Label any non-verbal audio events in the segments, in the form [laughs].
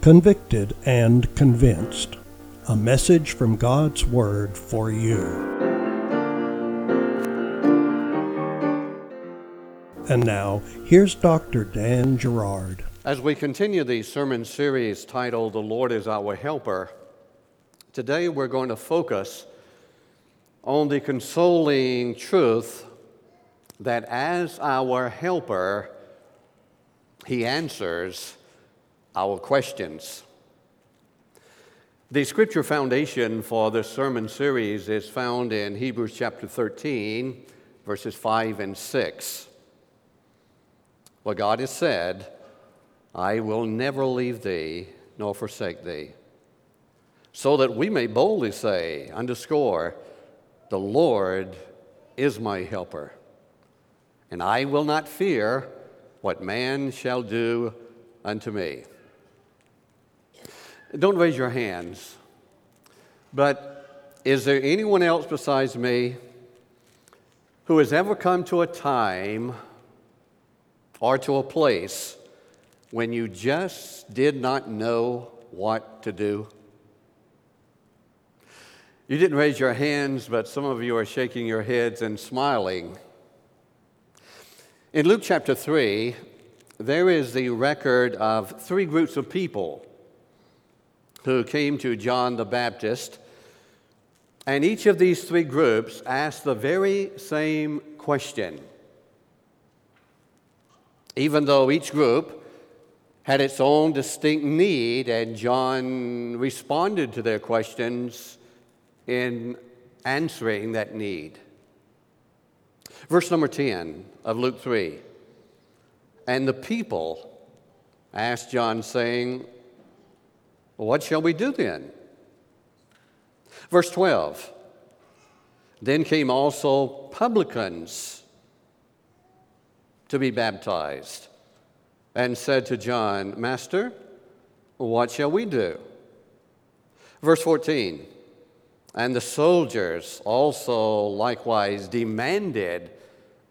convicted, and convinced. A message from God's Word for you. And now, here's Dr. Dan Gerard. As we continue the sermon series titled The Lord is Our Helper, today we're going to focus on the consoling truth that as our helper, he answers our questions. The scripture foundation for this sermon series is found in Hebrews chapter 13, verses 5 and 6. Where God has said, I will never leave thee nor forsake thee. So that we may boldly say, underscore, the Lord is my helper, and I will not fear what man shall do unto me. Don't raise your hands. But is there anyone else besides me who has ever come to a time or to a place when you just did not know what to do? You didn't raise your hands, but some of you are shaking your heads and smiling. In Luke chapter 3, there is the record of three groups of people who came to John the Baptist. And each of these three groups asked the very same question. Even though each group had its own distinct need, and John responded to their questions in answering that need. Verse number 10 of Luke 3 And the people asked John, saying, well, what shall we do then? Verse 12 Then came also publicans to be baptized and said to John, Master, what shall we do? Verse 14 And the soldiers also likewise demanded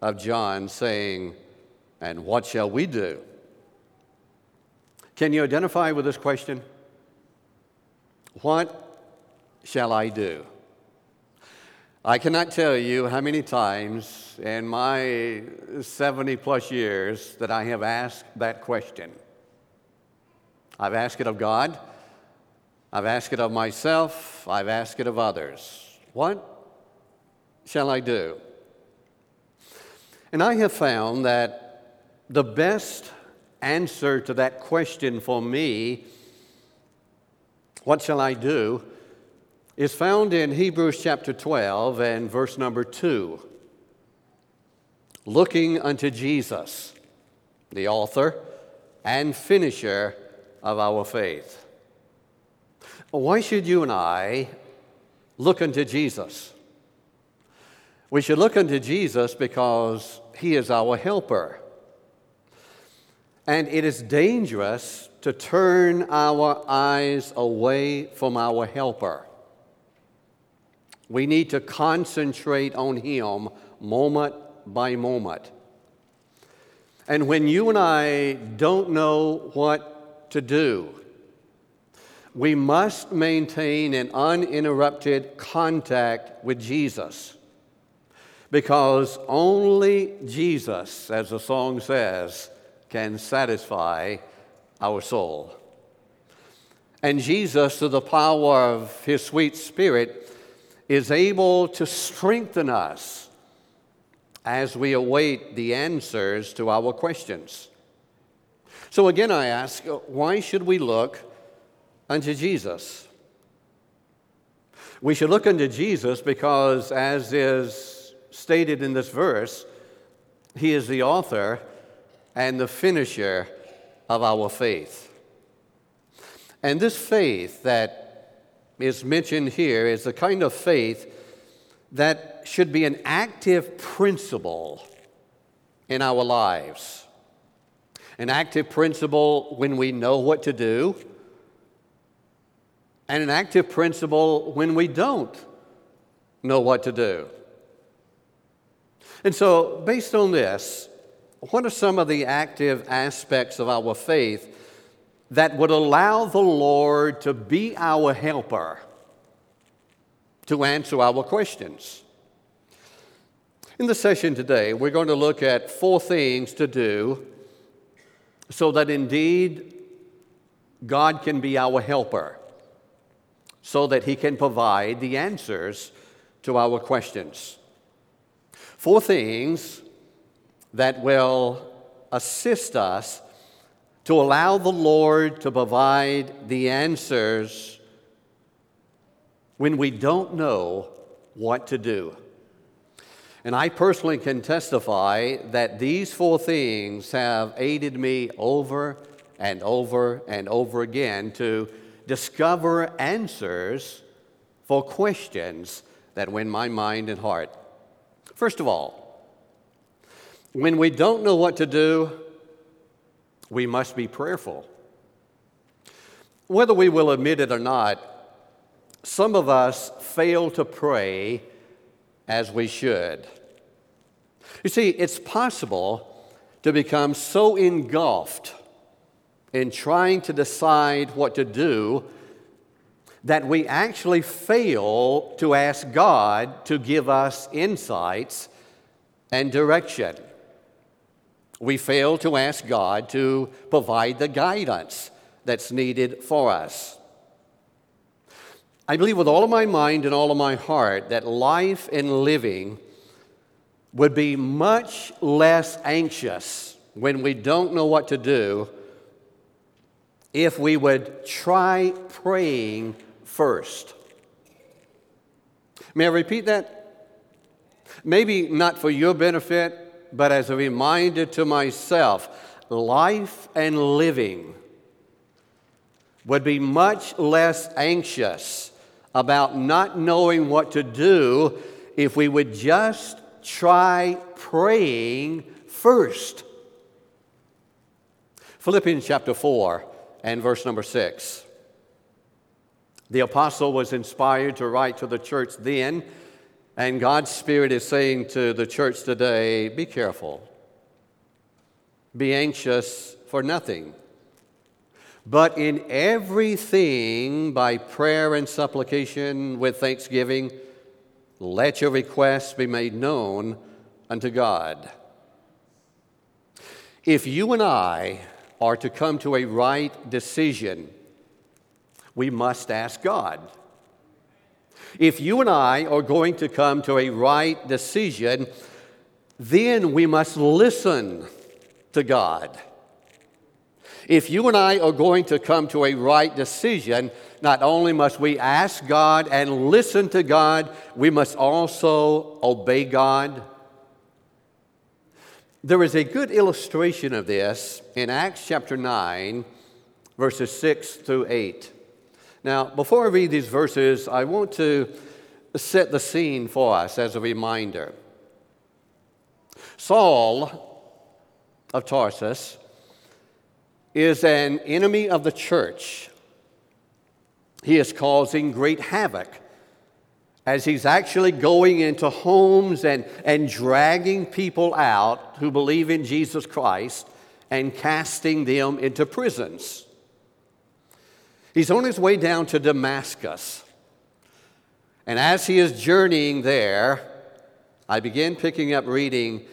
of John, saying, And what shall we do? Can you identify with this question? What shall I do? I cannot tell you how many times in my 70 plus years that I have asked that question. I've asked it of God, I've asked it of myself, I've asked it of others. What shall I do? And I have found that the best answer to that question for me what shall I do? is found in Hebrews chapter 12 and verse number 2. Looking unto Jesus, the author and finisher of our faith. Why should you and I look unto Jesus? We should look unto Jesus because he is our helper. And it is dangerous to turn our eyes away from our helper. We need to concentrate on Him moment by moment. And when you and I don't know what to do, we must maintain an uninterrupted contact with Jesus. Because only Jesus, as the song says, can satisfy our soul. And Jesus, through the power of his sweet spirit, is able to strengthen us as we await the answers to our questions. So again, I ask, why should we look unto Jesus? We should look unto Jesus because, as is stated in this verse, he is the author and the finisher of our faith. And this faith that is mentioned here is the kind of faith that should be an active principle in our lives. An active principle when we know what to do, and an active principle when we don't know what to do. And so, based on this, what are some of the active aspects of our faith that would allow the Lord to be our helper to answer our questions. In the session today, we're going to look at four things to do so that indeed God can be our helper, so that He can provide the answers to our questions. Four things that will assist us to allow the Lord to provide the answers when we don't know what to do. And I personally can testify that these four things have aided me over and over and over again to discover answers for questions that win my mind and heart. First of all, when we don't know what to do, we must be prayerful. Whether we will admit it or not, some of us fail to pray as we should. You see, it's possible to become so engulfed in trying to decide what to do that we actually fail to ask God to give us insights and direction. We fail to ask God to provide the guidance that's needed for us. I believe with all of my mind and all of my heart that life and living would be much less anxious when we don't know what to do if we would try praying first. May I repeat that? Maybe not for your benefit, but as a reminder to myself life and living would be much less anxious about not knowing what to do if we would just try praying first. Philippians chapter 4 and verse number 6. The apostle was inspired to write to the church then and God's Spirit is saying to the church today be careful, be anxious for nothing. But in everything, by prayer and supplication with thanksgiving, let your requests be made known unto God. If you and I are to come to a right decision, we must ask God. If you and I are going to come to a right decision, then we must listen to God. If you and I are going to come to a right decision, not only must we ask God and listen to God, we must also obey God. There is a good illustration of this in Acts chapter 9, verses 6 through 8. Now, before I read these verses, I want to set the scene for us as a reminder. Saul of Tarsus is an enemy of the church. He is causing great havoc as he's actually going into homes and, and dragging people out who believe in Jesus Christ and casting them into prisons. He's on his way down to Damascus. And as he is journeying there, I begin picking up reading,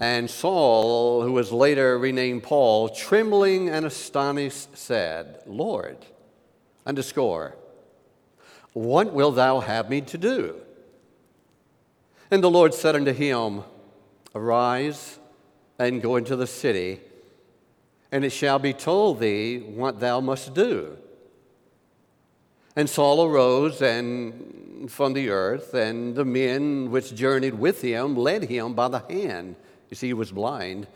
and Saul, who was later renamed Paul, trembling and astonished, said, Lord, underscore, what wilt thou have me to do? And the Lord said unto him, Arise and go into the city and it shall be told thee what thou must do. And Saul arose and from the earth, and the men which journeyed with him led him by the hand, you see, he was blind,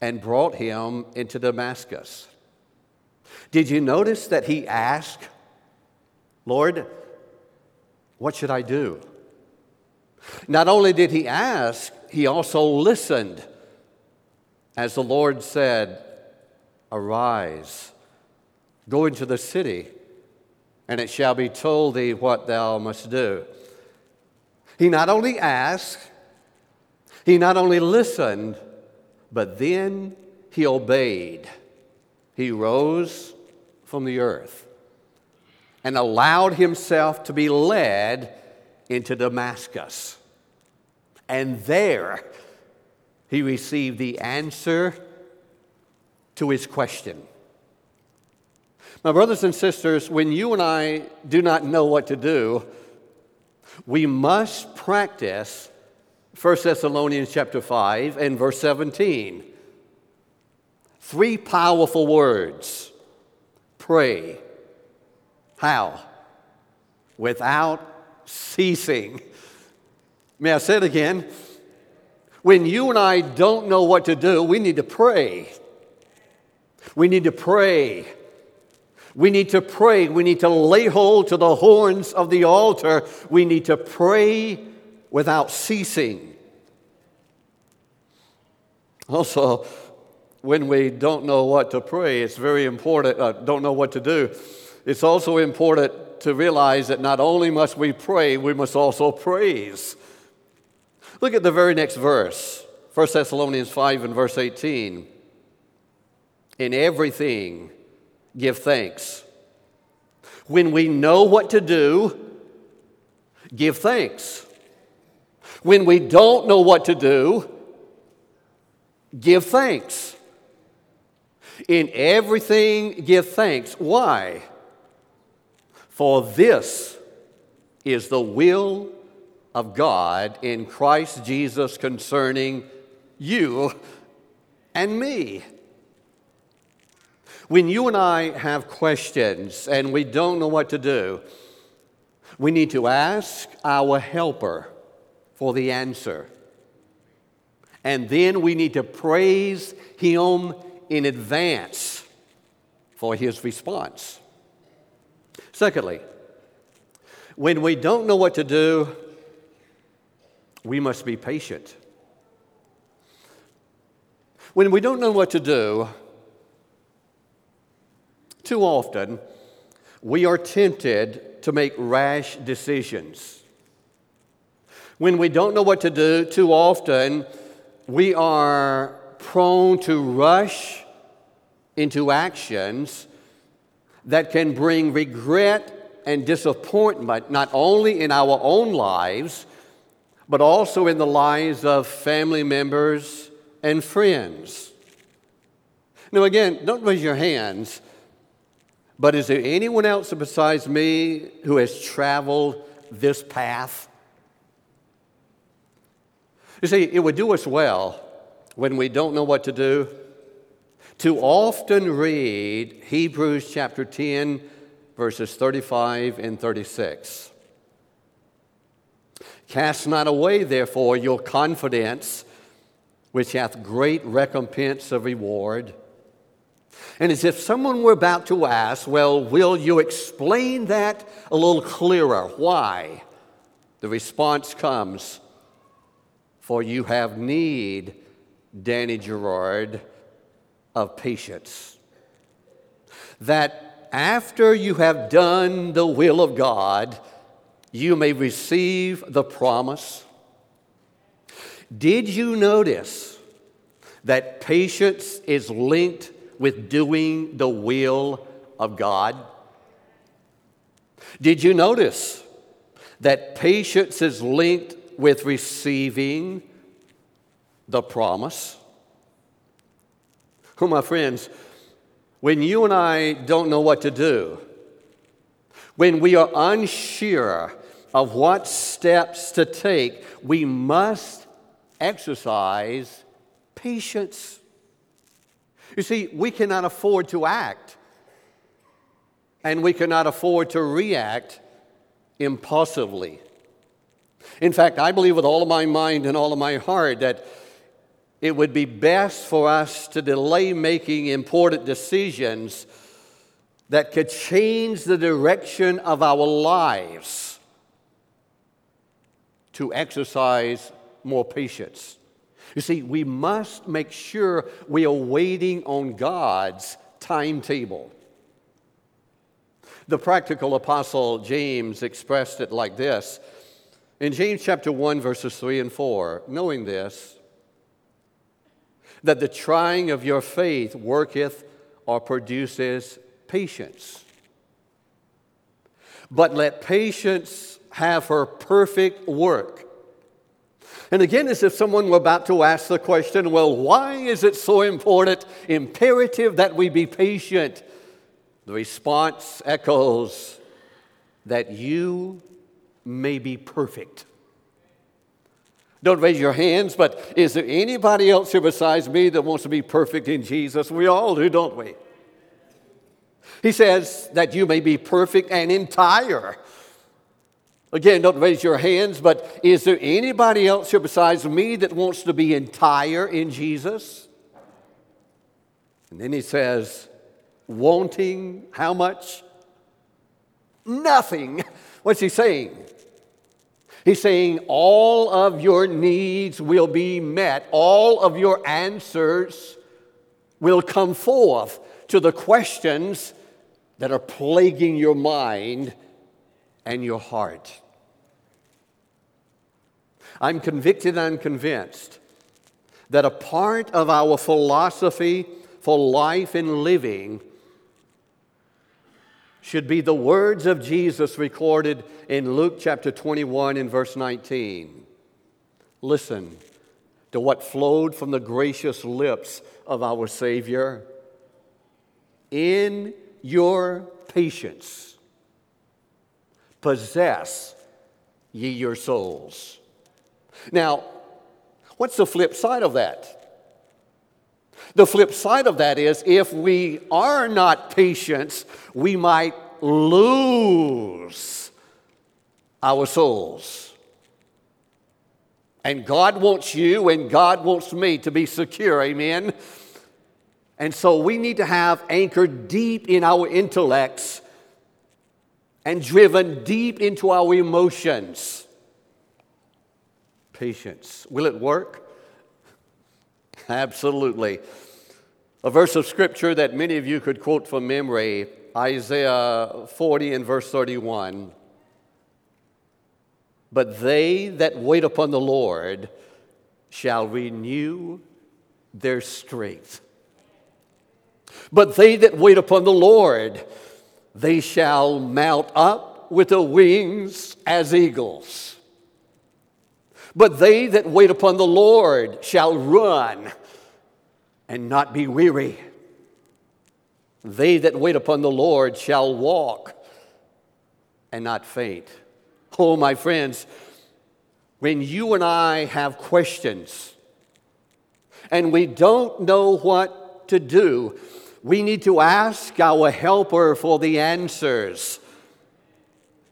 and brought him into Damascus. Did you notice that he asked, Lord, what should I do? Not only did he ask, he also listened. As the Lord said, Arise, go into the city, and it shall be told thee what thou must do. He not only asked, he not only listened, but then he obeyed. he rose from the earth and allowed himself to be led into Damascus. And there he received the answer to his question. My brothers and sisters, when you and I do not know what to do, we must practice 1 Thessalonians chapter 5 and verse 17. Three powerful words. Pray. How? Without ceasing. May I say it again? When you and I don't know what to do, we need to pray. We need to pray. We need to pray. We need to lay hold to the horns of the altar. We need to pray without ceasing. Also, when we don't know what to pray, it's very important, uh, don't know what to do. It's also important to realize that not only must we pray, we must also praise. Look at the very next verse, 1 Thessalonians 5 and verse 18. In everything, give thanks. When we know what to do, give thanks. When we don't know what to do, give thanks. In everything, give thanks. Why? For this is the will of God in Christ Jesus concerning you and me. When you and I have questions and we don't know what to do, we need to ask our helper for the answer. And then we need to praise him in advance for his response. Secondly, when we don't know what to do, we must be patient. When we don't know what to do, too often, we are tempted to make rash decisions. When we don't know what to do, too often, we are prone to rush into actions that can bring regret and disappointment not only in our own lives, but also in the lives of family members and friends. Now, again, don't raise your hands but is there anyone else besides me who has traveled this path? You see, it would do us well when we don't know what to do to often read Hebrews chapter 10, verses 35 and 36. Cast not away, therefore, your confidence, which hath great recompense of reward. And as if someone were about to ask, Well, will you explain that a little clearer? Why? The response comes, For you have need, Danny Gerard, of patience. That after you have done the will of God, you may receive the promise. Did you notice that patience is linked with doing the will of God? Did you notice that patience is linked with receiving the promise? Oh, my friends, when you and I don't know what to do, when we are unsure of what steps to take, we must exercise patience. You see, we cannot afford to act, and we cannot afford to react impulsively. In fact, I believe with all of my mind and all of my heart that it would be best for us to delay making important decisions that could change the direction of our lives to exercise more patience. You see, we must make sure we are waiting on God's timetable. The practical apostle James expressed it like this in James chapter 1, verses 3 and 4 knowing this, that the trying of your faith worketh or produces patience. But let patience have her perfect work. And again, as if someone were about to ask the question, well, why is it so important, imperative that we be patient? The response echoes that you may be perfect. Don't raise your hands, but is there anybody else here besides me that wants to be perfect in Jesus? We all do, don't we? He says that you may be perfect and entire. Again, don't raise your hands, but is there anybody else here besides me that wants to be entire in Jesus? And then he says, wanting how much? Nothing. [laughs] What's he saying? He's saying all of your needs will be met, all of your answers will come forth to the questions that are plaguing your mind and your heart. I'm convicted and convinced that a part of our philosophy for life and living should be the words of Jesus recorded in Luke chapter 21 and verse 19. Listen to what flowed from the gracious lips of our Savior. In your patience, possess ye your souls. Now, what's the flip side of that? The flip side of that is if we are not patient, we might lose our souls. And God wants you and God wants me to be secure, amen? And so we need to have anchored deep in our intellects and driven deep into our emotions. Patience. Will it work? Absolutely. A verse of scripture that many of you could quote from memory Isaiah 40 and verse 31. But they that wait upon the Lord shall renew their strength. But they that wait upon the Lord, they shall mount up with the wings as eagles. But they that wait upon the Lord shall run and not be weary. They that wait upon the Lord shall walk and not faint. Oh, my friends, when you and I have questions and we don't know what to do, we need to ask our helper for the answers.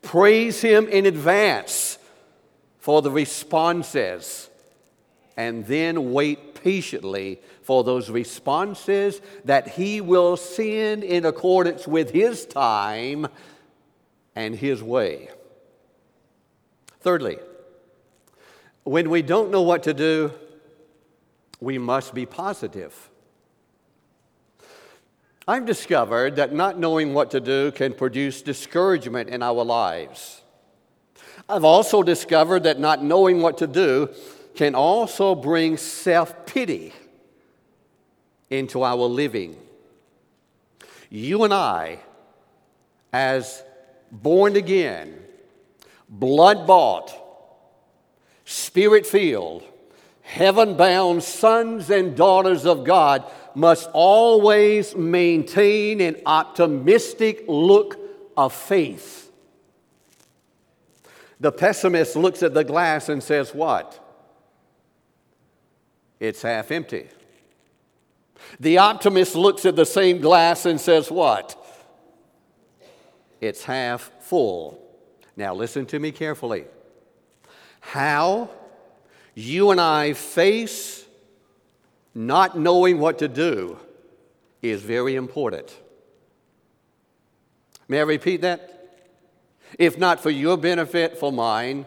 Praise him in advance for the responses, and then wait patiently for those responses that He will send in accordance with His time and His way. Thirdly, when we don't know what to do, we must be positive. I've discovered that not knowing what to do can produce discouragement in our lives. I've also discovered that not knowing what to do can also bring self pity into our living. You and I, as born again, blood bought, spirit filled, heaven bound sons and daughters of God, must always maintain an optimistic look of faith. The pessimist looks at the glass and says, What? It's half empty. The optimist looks at the same glass and says, What? It's half full. Now, listen to me carefully. How you and I face not knowing what to do is very important. May I repeat that? If not for your benefit, for mine,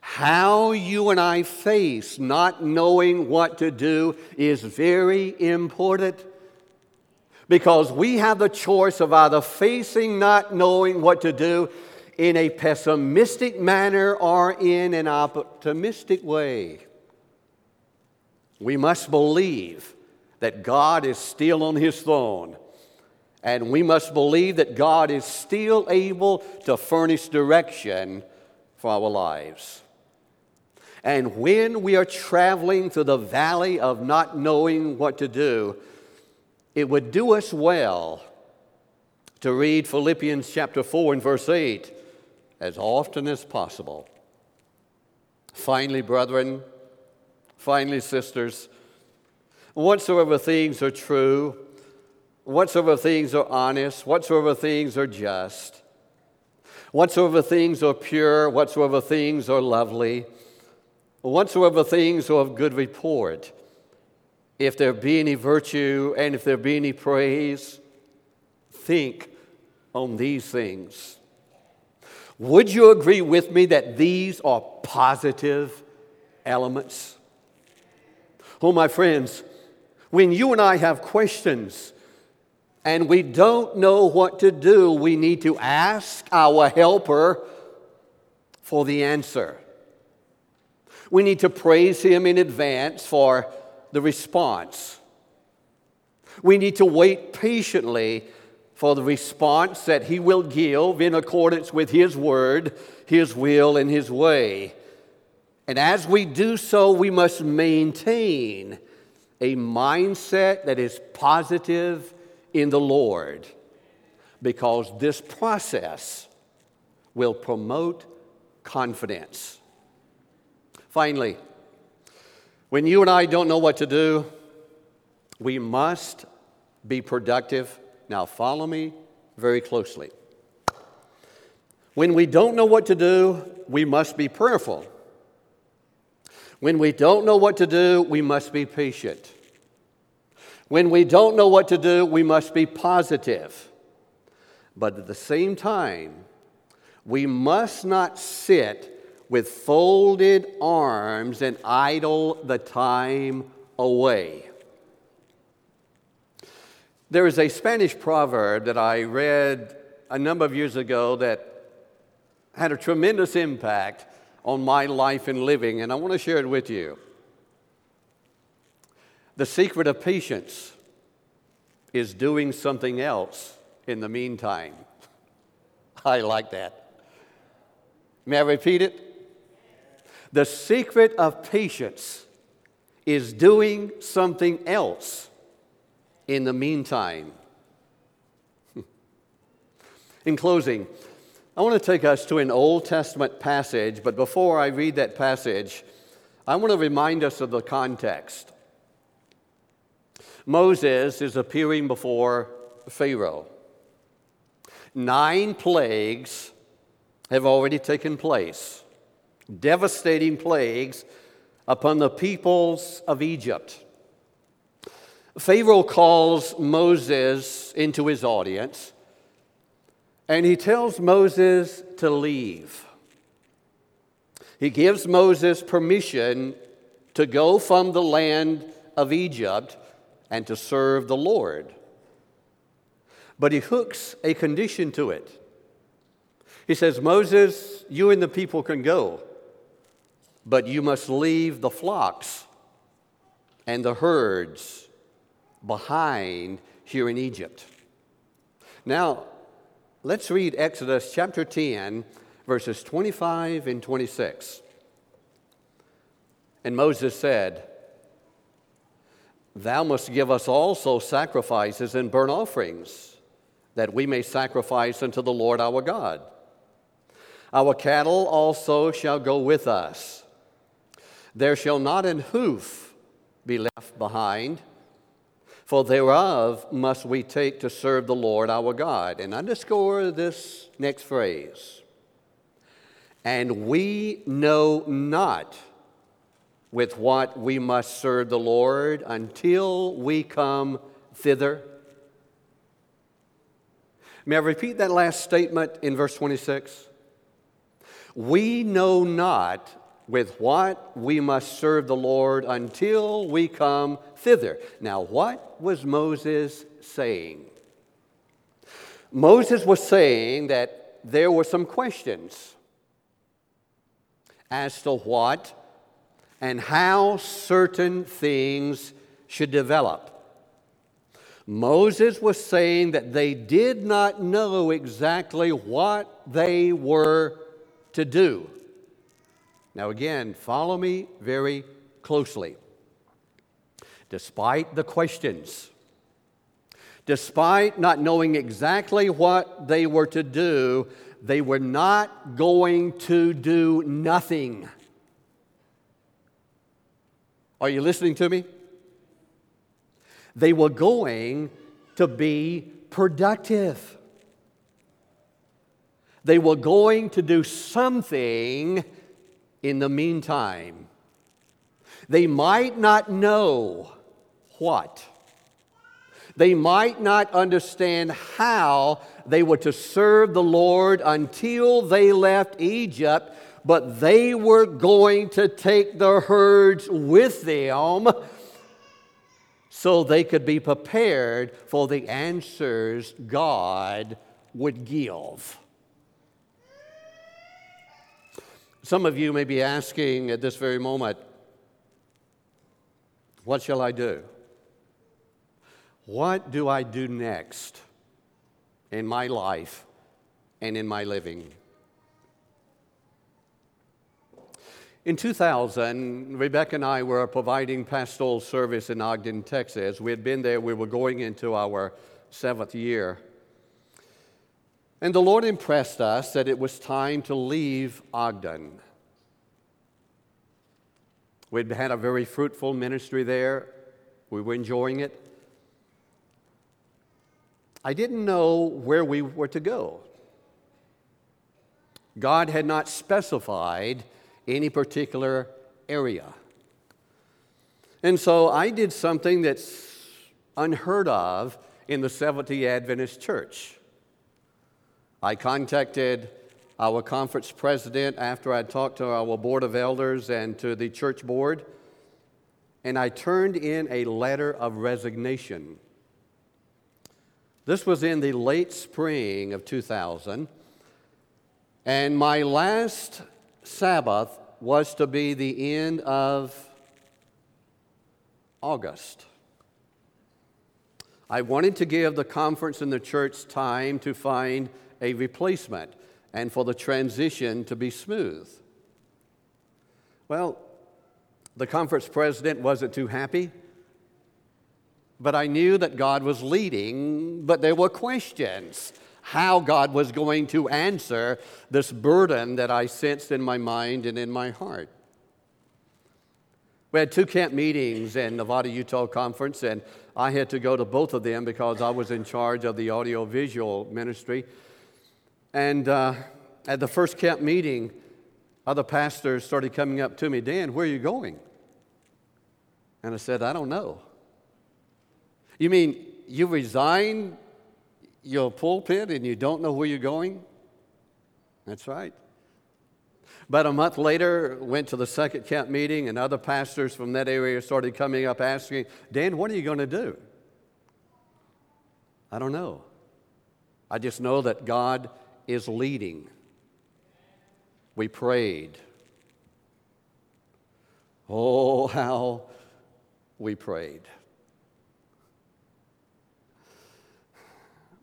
how you and I face not knowing what to do is very important because we have the choice of either facing not knowing what to do in a pessimistic manner or in an optimistic way. We must believe that God is still on his throne. And we must believe that God is still able to furnish direction for our lives. And when we are traveling through the valley of not knowing what to do, it would do us well to read Philippians chapter 4 and verse 8 as often as possible. Finally, brethren, finally, sisters, whatsoever things are true, whatsoever things are honest, whatsoever things are just, whatsoever things are pure, whatsoever things are lovely, whatsoever things are of good report, if there be any virtue and if there be any praise, think on these things. Would you agree with me that these are positive elements? Oh, my friends, when you and I have questions and we don't know what to do, we need to ask our helper for the answer. We need to praise him in advance for the response. We need to wait patiently for the response that he will give in accordance with his word, his will, and his way. And as we do so, we must maintain a mindset that is positive in the Lord because this process will promote confidence. Finally, when you and I don't know what to do, we must be productive. Now, follow me very closely. When we don't know what to do, we must be prayerful. When we don't know what to do, we must be patient. When we don't know what to do, we must be positive. But at the same time, we must not sit with folded arms and idle the time away. There is a Spanish proverb that I read a number of years ago that had a tremendous impact on my life and living, and I want to share it with you. The secret of patience is doing something else in the meantime. [laughs] I like that. May I repeat it? The secret of patience is doing something else in the meantime. [laughs] in closing, I want to take us to an Old Testament passage, but before I read that passage, I want to remind us of the context. Moses is appearing before Pharaoh. Nine plagues have already taken place devastating plagues upon the peoples of Egypt. Pharaoh calls Moses into his audience and he tells Moses to leave. He gives Moses permission to go from the land of Egypt and to serve the Lord. But he hooks a condition to it. He says, Moses, you and the people can go but you must leave the flocks and the herds behind here in Egypt. Now, let's read Exodus chapter 10, verses 25 and 26. And Moses said, Thou must give us also sacrifices and burnt offerings, that we may sacrifice unto the Lord our God. Our cattle also shall go with us there shall not an hoof be left behind, for thereof must we take to serve the Lord our God. And underscore this next phrase. And we know not with what we must serve the Lord until we come thither. May I repeat that last statement in verse 26? We know not with what we must serve the Lord until we come thither. Now, what was Moses saying? Moses was saying that there were some questions as to what and how certain things should develop. Moses was saying that they did not know exactly what they were to do. Now, again, follow me very closely. Despite the questions, despite not knowing exactly what they were to do, they were not going to do nothing. Are you listening to me? They were going to be productive. They were going to do something in the meantime. They might not know what. They might not understand how they were to serve the Lord until they left Egypt, but they were going to take the herds with them so they could be prepared for the answers God would give. Some of you may be asking at this very moment, What shall I do? What do I do next in my life and in my living? In 2000, Rebecca and I were providing pastoral service in Ogden, Texas. We had been there, we were going into our seventh year. And the Lord impressed us that it was time to leave Ogden. We'd had a very fruitful ministry there, we were enjoying it. I didn't know where we were to go. God had not specified any particular area. And so I did something that's unheard of in the Seventh day Adventist Church. I contacted our conference president after I talked to our board of elders and to the church board, and I turned in a letter of resignation. This was in the late spring of 2000, and my last Sabbath was to be the end of August. I wanted to give the conference and the church time to find a replacement and for the transition to be smooth. Well, the conference president wasn't too happy, but I knew that God was leading, but there were questions how God was going to answer this burden that I sensed in my mind and in my heart. We had two camp meetings in Nevada Utah Conference, and I had to go to both of them because I was in charge of the audiovisual ministry. And uh, at the first camp meeting, other pastors started coming up to me, Dan, where are you going? And I said, I don't know. You mean you resigned your pulpit and you don't know where you're going? That's right. About a month later, went to the second camp meeting, and other pastors from that area started coming up asking, Dan, what are you going to do? I don't know. I just know that God is leading. We prayed. Oh, how we prayed.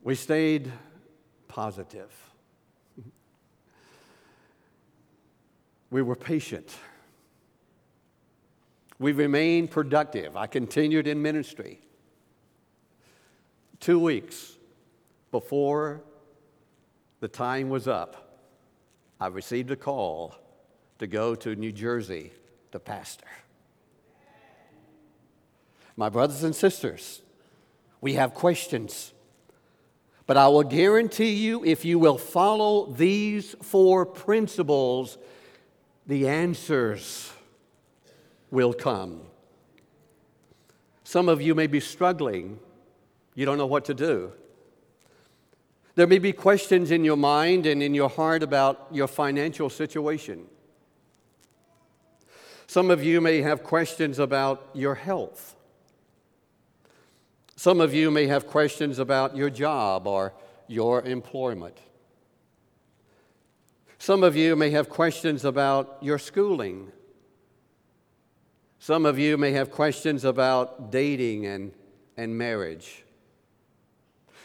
We stayed positive. We were patient. We remained productive. I continued in ministry. Two weeks before the time was up, I received a call to go to New Jersey to pastor. My brothers and sisters, we have questions. But I will guarantee you, if you will follow these four principles, the answers will come. Some of you may be struggling, you don't know what to do. There may be questions in your mind and in your heart about your financial situation. Some of you may have questions about your health. Some of you may have questions about your job or your employment. Some of you may have questions about your schooling. Some of you may have questions about dating and, and marriage.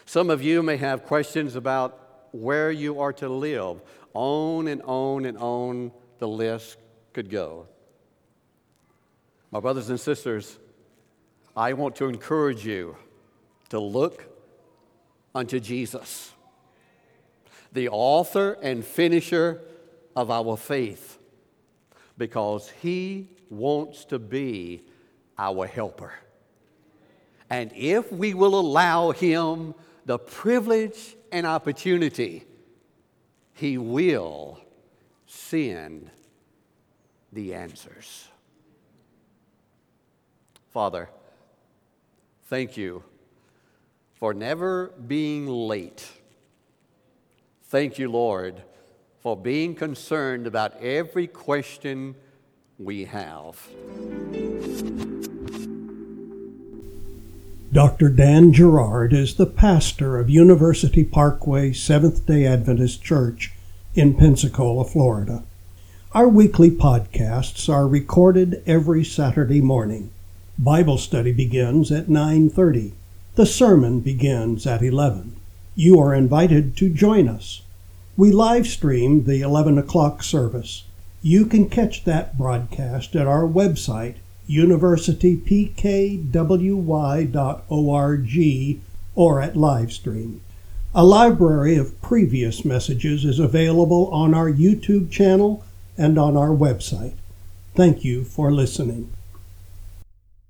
Some of you may have questions about where you are to live. On and on and on the list could go. My brothers and sisters, I want to encourage you to look unto Jesus, the author and finisher of our faith, because he wants to be our helper. And if we will allow him the privilege and opportunity, he will send the answers. Father, thank you for never being late. Thank you, Lord, for being concerned about every question we have. Dr. Dan Gerard is the pastor of University Parkway Seventh day Adventist Church in Pensacola, Florida. Our weekly podcasts are recorded every Saturday morning. Bible study begins at 9:30. The sermon begins at 11. You are invited to join us. We live stream the 11 o'clock service. You can catch that broadcast at our website universitypkwy.org or at Livestream. A library of previous messages is available on our YouTube channel and on our website. Thank you for listening.